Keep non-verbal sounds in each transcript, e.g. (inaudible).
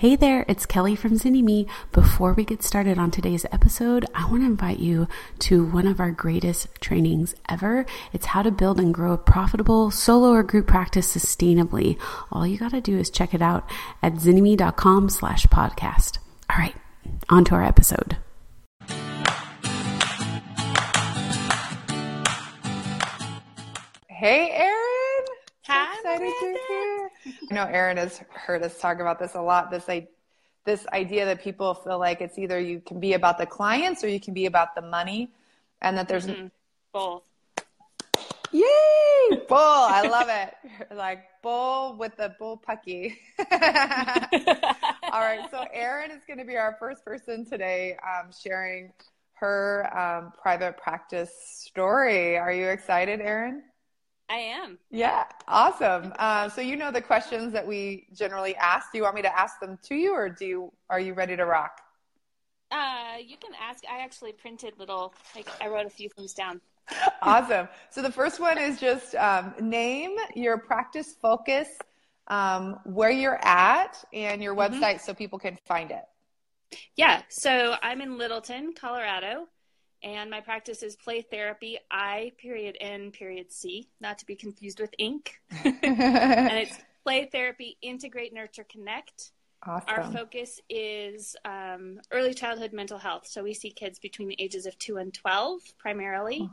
Hey there, it's Kelly from Zynnyme. Before we get started on today's episode, I want to invite you to one of our greatest trainings ever. It's how to build and grow a profitable solo or group practice sustainably. All you got to do is check it out at zynnyme.com slash podcast. All right, on to our episode. Hey, Erin. Hi, excited you're here. I know Erin has heard us talk about this a lot. This I, this idea that people feel like it's either you can be about the clients or you can be about the money, and that there's mm-hmm. both. Yay! (laughs) Bull. I love it. (laughs) Like bull with the bull pucky. (laughs) All right. So Erin is going to be our first person today um, sharing her um, private practice story. Are you excited, Erin? I am. Yeah, awesome. Uh, so you know the questions that we generally ask. Do you want me to ask them to you, or do you are you ready to rock? Uh, you can ask. I actually printed little. Like I wrote a few things down. (laughs) awesome. So the first one is just um, name your practice focus, um, where you're at, and your mm-hmm. website so people can find it. Yeah. So I'm in Littleton, Colorado and my practice is play therapy i period n period c not to be confused with ink (laughs) and it's play therapy integrate nurture connect awesome. our focus is um, early childhood mental health so we see kids between the ages of 2 and 12 primarily oh.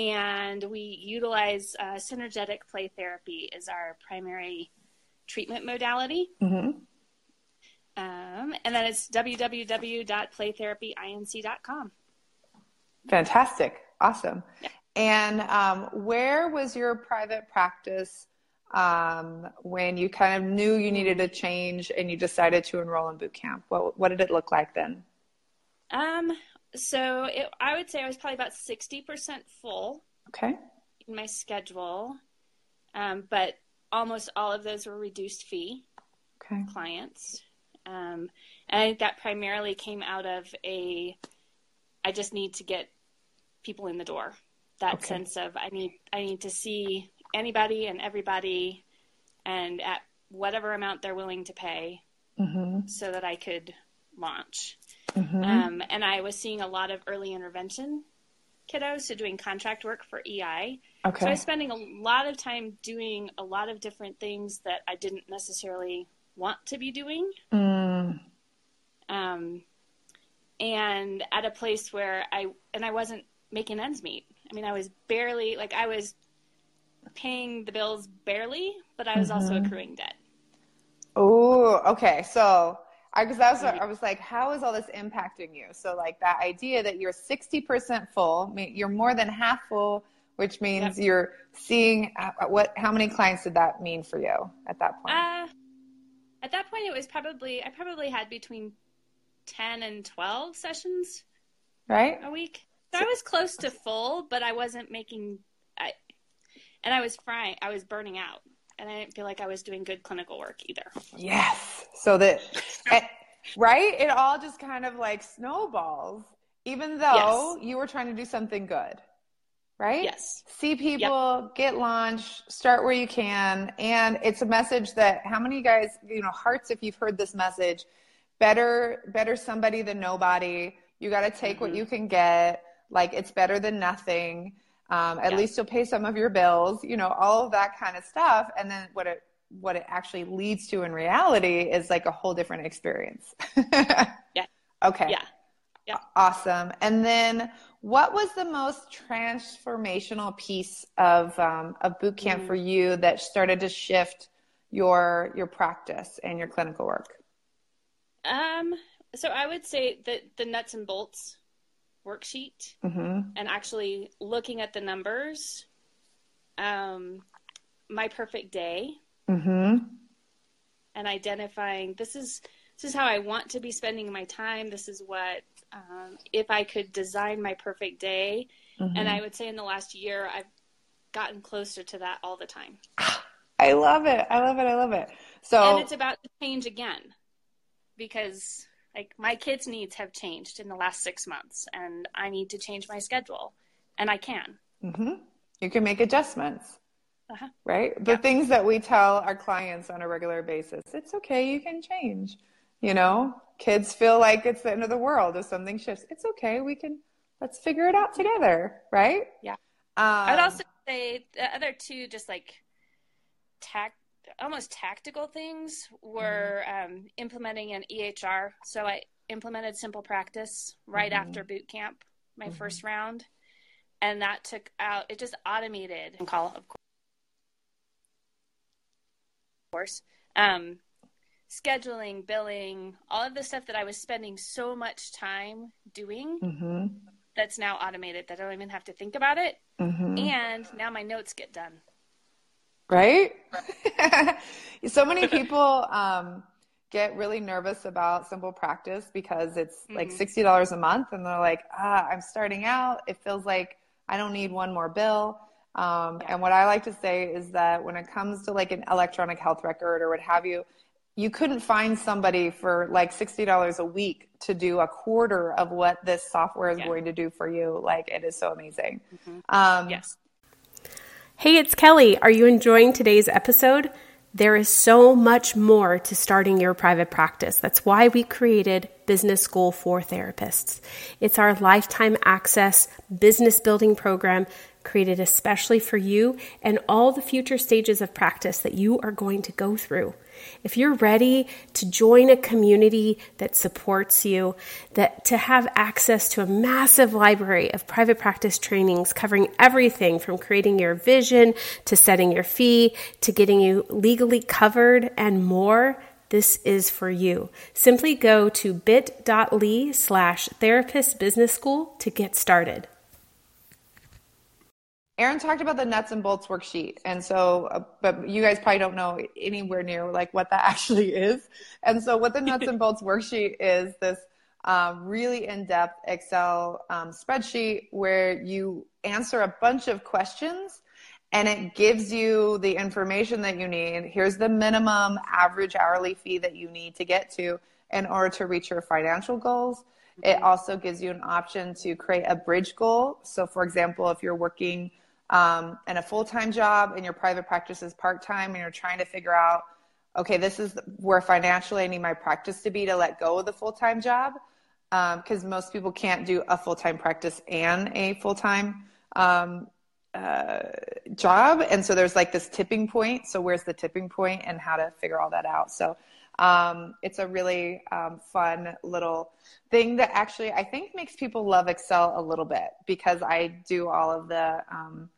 and we utilize uh, synergetic play therapy as our primary treatment modality mm-hmm. um, and then it's www.playtherapyinc.com Fantastic. Awesome. Yeah. And um, where was your private practice um, when you kind of knew you needed a change and you decided to enroll in boot camp? What, what did it look like then? Um, so it, I would say I was probably about 60% full. Okay. In my schedule. Um, but almost all of those were reduced fee okay. clients. Um, and I think that primarily came out of a I just need to get people in the door. That okay. sense of I need I need to see anybody and everybody, and at whatever amount they're willing to pay, mm-hmm. so that I could launch. Mm-hmm. Um, and I was seeing a lot of early intervention kiddos, so doing contract work for EI. Okay. So I was spending a lot of time doing a lot of different things that I didn't necessarily want to be doing. Mm. Um, and at a place where I and I wasn't making ends meet. I mean, I was barely like I was paying the bills barely, but I was mm-hmm. also accruing debt. Oh, okay. So I because I was I was like, how is all this impacting you? So like that idea that you're sixty percent full, you're more than half full, which means yep. you're seeing uh, what? How many clients did that mean for you at that point? Uh, at that point, it was probably I probably had between 10 and 12 sessions right a week i was close to full but i wasn't making I, and i was frying i was burning out and i didn't feel like i was doing good clinical work either yes so that right it all just kind of like snowballs even though yes. you were trying to do something good right? Yes. See people, yep. get launch, start where you can. And it's a message that how many guys, you know, hearts, if you've heard this message, better better somebody than nobody you got to take mm-hmm. what you can get like it's better than nothing. Um, at yeah. least you'll pay some of your bills you know all of that kind of stuff. And then what it what it actually leads to in reality is like a whole different experience. (laughs) Yeah. Okay. Yeah. Yeah. Awesome. And then what was the most transformational piece of um, of boot camp mm-hmm. for you that started to shift your your practice and your clinical work? Um, so I would say that the nuts and bolts worksheet mm-hmm. and actually looking at the numbers, um, my perfect day, mm-hmm. and identifying this is this is how I want to be spending my time. This is what um, if I could design my perfect day, mm-hmm. and I would say in the last year I've gotten closer to that all the time. (sighs) I love it. I love it. I love it. So and it's about to change again because like my kids' needs have changed in the last six months, and I need to change my schedule, and I can. Mm-hmm. You can make adjustments. Uh-huh. Right? The yeah. things that we tell our clients on a regular basis, it's okay, you can change. You know, kids feel like it's the end of the world if something shifts. It's okay. We can let's figure it out together, right? Yeah. Um, I'd also say the other two, just like tact, almost tactical things, were mm-hmm. um, implementing an EHR. So I implemented simple practice right mm-hmm. after boot camp, my mm-hmm. first round, and that took out. It just automated call, of course. Um, scheduling, billing, all of the stuff that I was spending so much time doing mm-hmm. that's now automated that I don't even have to think about it. Mm-hmm. And now my notes get done. Right? (laughs) so many (laughs) people um, get really nervous about simple practice because it's mm-hmm. like $60 a month and they're like, ah, I'm starting out. It feels like I don't need one more bill. Um, yeah. And what I like to say is that when it comes to like an electronic health record or what have you, you couldn't find somebody for like $60 a week to do a quarter of what this software is yeah. going to do for you. Like it is so amazing. Mm-hmm. Um, yes. Hey, it's Kelly. Are you enjoying today's episode? There is so much more to starting your private practice. That's why we created Business School for Therapists. It's our lifetime access business building program created especially for you and all the future stages of practice that you are going to go through. If you're ready to join a community that supports you, that to have access to a massive library of private practice trainings covering everything from creating your vision to setting your fee to getting you legally covered and more, this is for you. Simply go to bit.ly slash therapist business school to get started. Erin talked about the nuts and bolts worksheet. And so, uh, but you guys probably don't know anywhere near like what that (laughs) actually is. And so what the nuts and bolts worksheet is this um, really in-depth Excel um, spreadsheet where you answer a bunch of questions and it gives you the information that you need. Here's the minimum average hourly fee that you need to get to in order to reach your financial goals. It mm-hmm. also gives you an option to create a bridge goal. So, for example, if you're working um, and a full time job and your private practice is part time and you're trying to figure out, okay, this is where financially I need my practice to be to let go of the full time job. Because um, most people can't do a full time practice and a full time um, uh, job. And so there's like this tipping point. So, where's the tipping point and how to figure all that out? So, um, it's a really um, fun little thing that actually I think makes people love Excel a little bit because I do all of the um,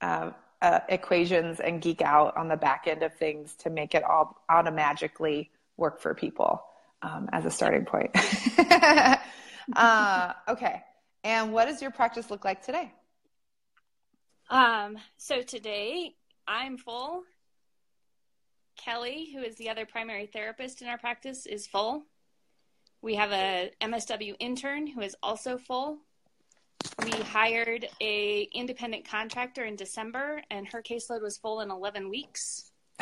uh, uh, equations and geek out on the back end of things to make it all automatically work for people um, as a starting point. (laughs) uh, okay. And what does your practice look like today? Um, so today I'm full. Kelly, who is the other primary therapist in our practice, is full. We have a MSW intern who is also full. We hired a independent contractor in December, and her caseload was full in 11 weeks. (laughs)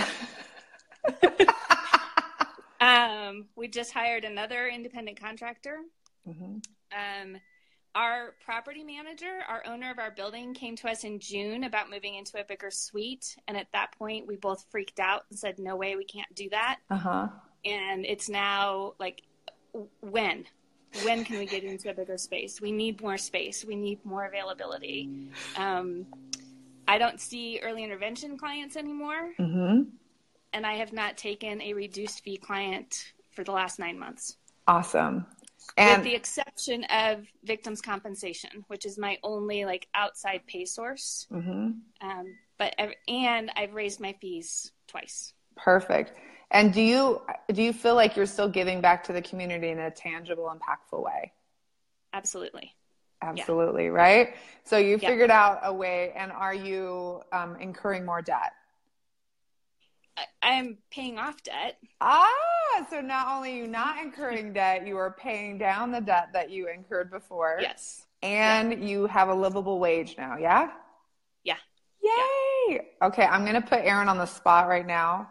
um, we just hired another independent contractor. Mm-hmm. Um, our property manager, our owner of our building, came to us in June about moving into a bigger suite, and at that point, we both freaked out and said, "No way, we can't do that." Uh huh. And it's now like, when? When can we get into a bigger space? We need more space. We need more availability. Um, I don't see early intervention clients anymore. Mm-hmm. And I have not taken a reduced fee client for the last nine months. Awesome. And with the exception of victims compensation, which is my only like outside pay source. Mm-hmm. Um, but and I've raised my fees twice. Perfect. And do you do you feel like you're still giving back to the community in a tangible, impactful way? Absolutely. Absolutely, yeah. right? So you figured out a way, and are you um, incurring more debt? I am paying off debt. Ah, so not only you not incurring (laughs) debt, you are paying down the debt that you incurred before. Yes. And yeah. you have a livable wage now, yeah? Yeah. Yay! Yeah. Okay, I'm going to put Erin on the spot right now.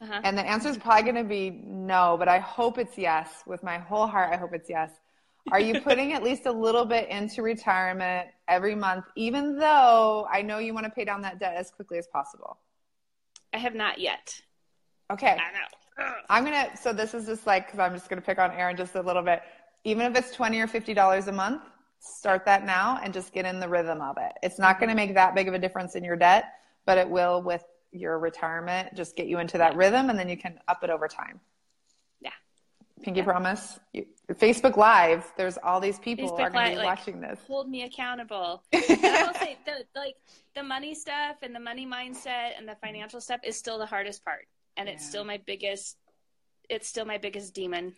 Uh-huh. And the answer is probably going to be no, but I hope it's yes. With my whole heart, I hope it's yes. Are you putting at least a little bit into retirement every month, even though I know you want to pay down that debt as quickly as possible? I have not yet. Okay. I know. I'm gonna. So this is just like because I'm just gonna pick on Erin just a little bit. Even if it's twenty or fifty dollars a month, start that now and just get in the rhythm of it. It's not going to make that big of a difference in your debt, but it will with your retirement. Just get you into that rhythm, and then you can up it over time. Yeah. Pinky yeah. promise. You, Facebook Live. There's all these people Facebook are going to be like, watching this. Hold me accountable. (laughs) I will say, the, like the money stuff and the money mindset and the financial stuff is still the hardest part, and yeah. it's still my biggest. It's still my biggest demon.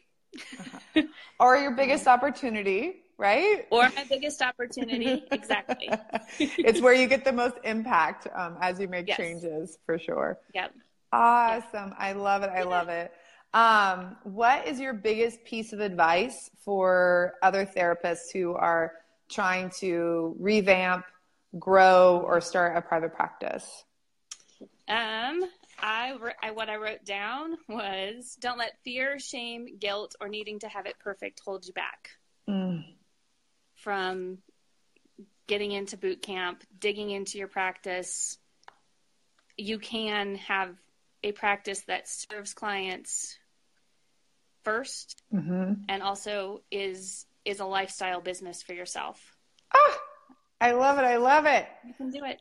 uh-huh. (laughs) Or your biggest opportunity right? (laughs) Or my biggest opportunity. exactly. (laughs) it's where you get the most impact um, as you make yes. changes for sure. Yep. Awesome. Yep. I love it. I love it. Um, what is your biggest piece of advice for other therapists who are trying to revamp, grow, or start a private practice? Um, I, I what I wrote down was don't let fear, shame, guilt, or needing to have it perfect hold you back. Mm from getting into boot camp, digging into your practice, you can have a practice that serves clients 1st mm-hmm. and also is is a lifestyle business for yourself. Ah, I love it. I love it. You can do it.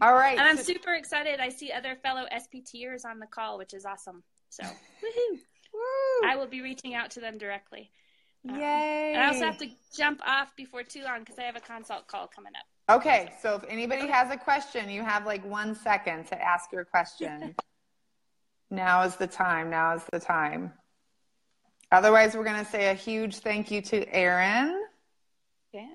All right. And I'm super excited. I see other fellow SPTers on the call, which is awesome. So, (laughs) woohoo. Woo. I will be reaching out to them directly. Yay! And I also have to jump off before too long because I have a consult call coming up. Okay, so if anybody has a question, you have like one second to ask your question. (laughs) now is the time. Now is the time. Otherwise, we're going to say a huge thank you to Erin. Yeah.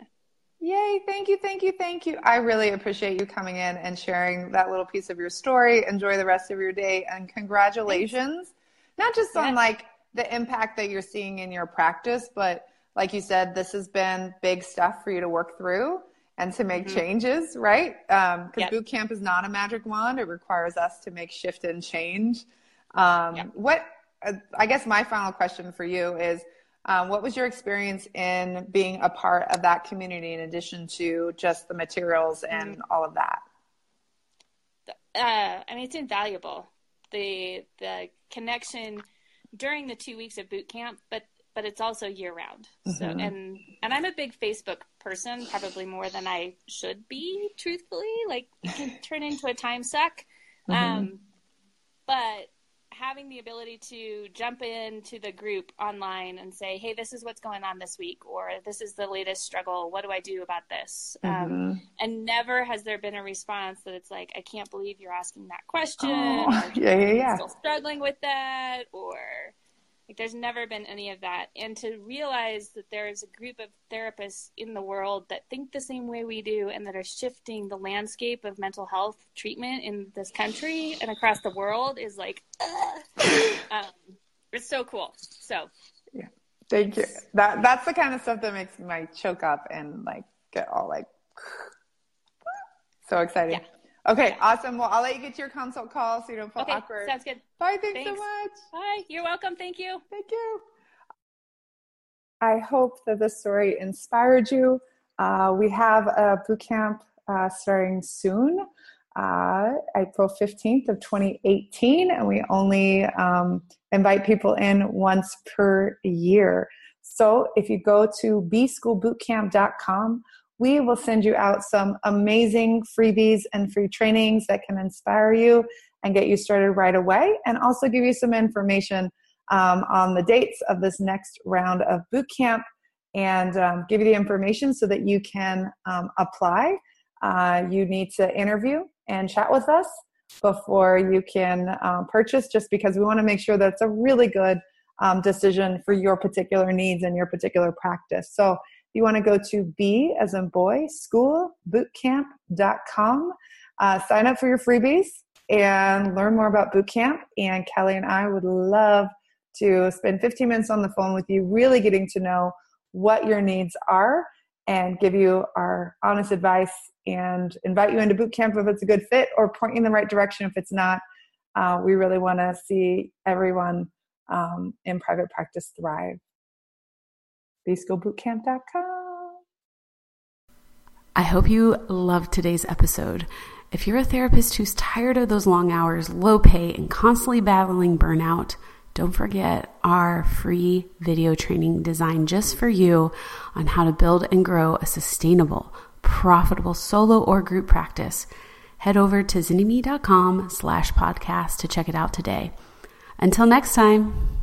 Yay. Thank you. Thank you. Thank you. I really appreciate you coming in and sharing that little piece of your story. Enjoy the rest of your day and congratulations. Thanks. Not just on like the impact that you're seeing in your practice, but like you said, this has been big stuff for you to work through and to make mm-hmm. changes, right? Because um, yep. boot camp is not a magic wand; it requires us to make shift and change. Um, yep. What uh, I guess my final question for you is. Um, what was your experience in being a part of that community in addition to just the materials and mm-hmm. all of that? Uh, I mean, it's invaluable. The the connection during the two weeks of boot camp, but but it's also year round. Mm-hmm. So and and I'm a big Facebook person, probably more than I should be, truthfully. Like it can (laughs) turn into a time suck. Mm-hmm. Um, but having the ability to jump into the group online and say, "Hey, this is what's going on this week," or "This is the latest struggle. What do I do about this?" Um, mm-hmm. Um, and never has there been a response that it's like, "I can't believe you're asking that question." Oh, yeah, yeah, yeah. Still struggling with that, or like there's never been any of that. And to realize that there is a group of therapists in the world that think the same way we do and that are shifting the landscape of mental health treatment in this country and across the world is like, um, it's so cool. So, yeah. Thank you. That that's the kind of stuff that makes me choke up and like get all like (sighs) so excited. Yeah. Okay, awesome. Well, I'll let you get to your consult call so you don't feel okay, awkward. Sounds good. Bye. Thanks, thanks, so much. Bye. You're welcome. Thank you. Thank you. I hope that this story inspired you. Uh, we have a boot camp uh, starting soon, uh, April 15th of 2018, and we only um, invite people in once per year. So if you go to bschoolbootcamp.com, we will send you out some amazing freebies and free trainings that can inspire you and get you started right away, and also give you some information um, on the dates of this next round of boot camp and um, give you the information so that you can um, apply. Uh, you need to interview and chat with us before you can um, purchase, just because we want to make sure that it's a really good um, decision for your particular needs and your particular practice. So you want to go to B as in boy, schoolbootcamp.com. Uh, sign up for your freebies and learn more about bootcamp. And Kelly and I would love to spend 15 minutes on the phone with you, really getting to know what your needs are and give you our honest advice and invite you into bootcamp if it's a good fit or point you in the right direction if it's not. Uh, we really want to see everyone um, in private practice thrive bschoolbootcamp.com. I hope you loved today's episode. If you're a therapist who's tired of those long hours, low pay, and constantly battling burnout, don't forget our free video training designed just for you on how to build and grow a sustainable, profitable solo or group practice. Head over to zynnyme.com slash podcast to check it out today. Until next time.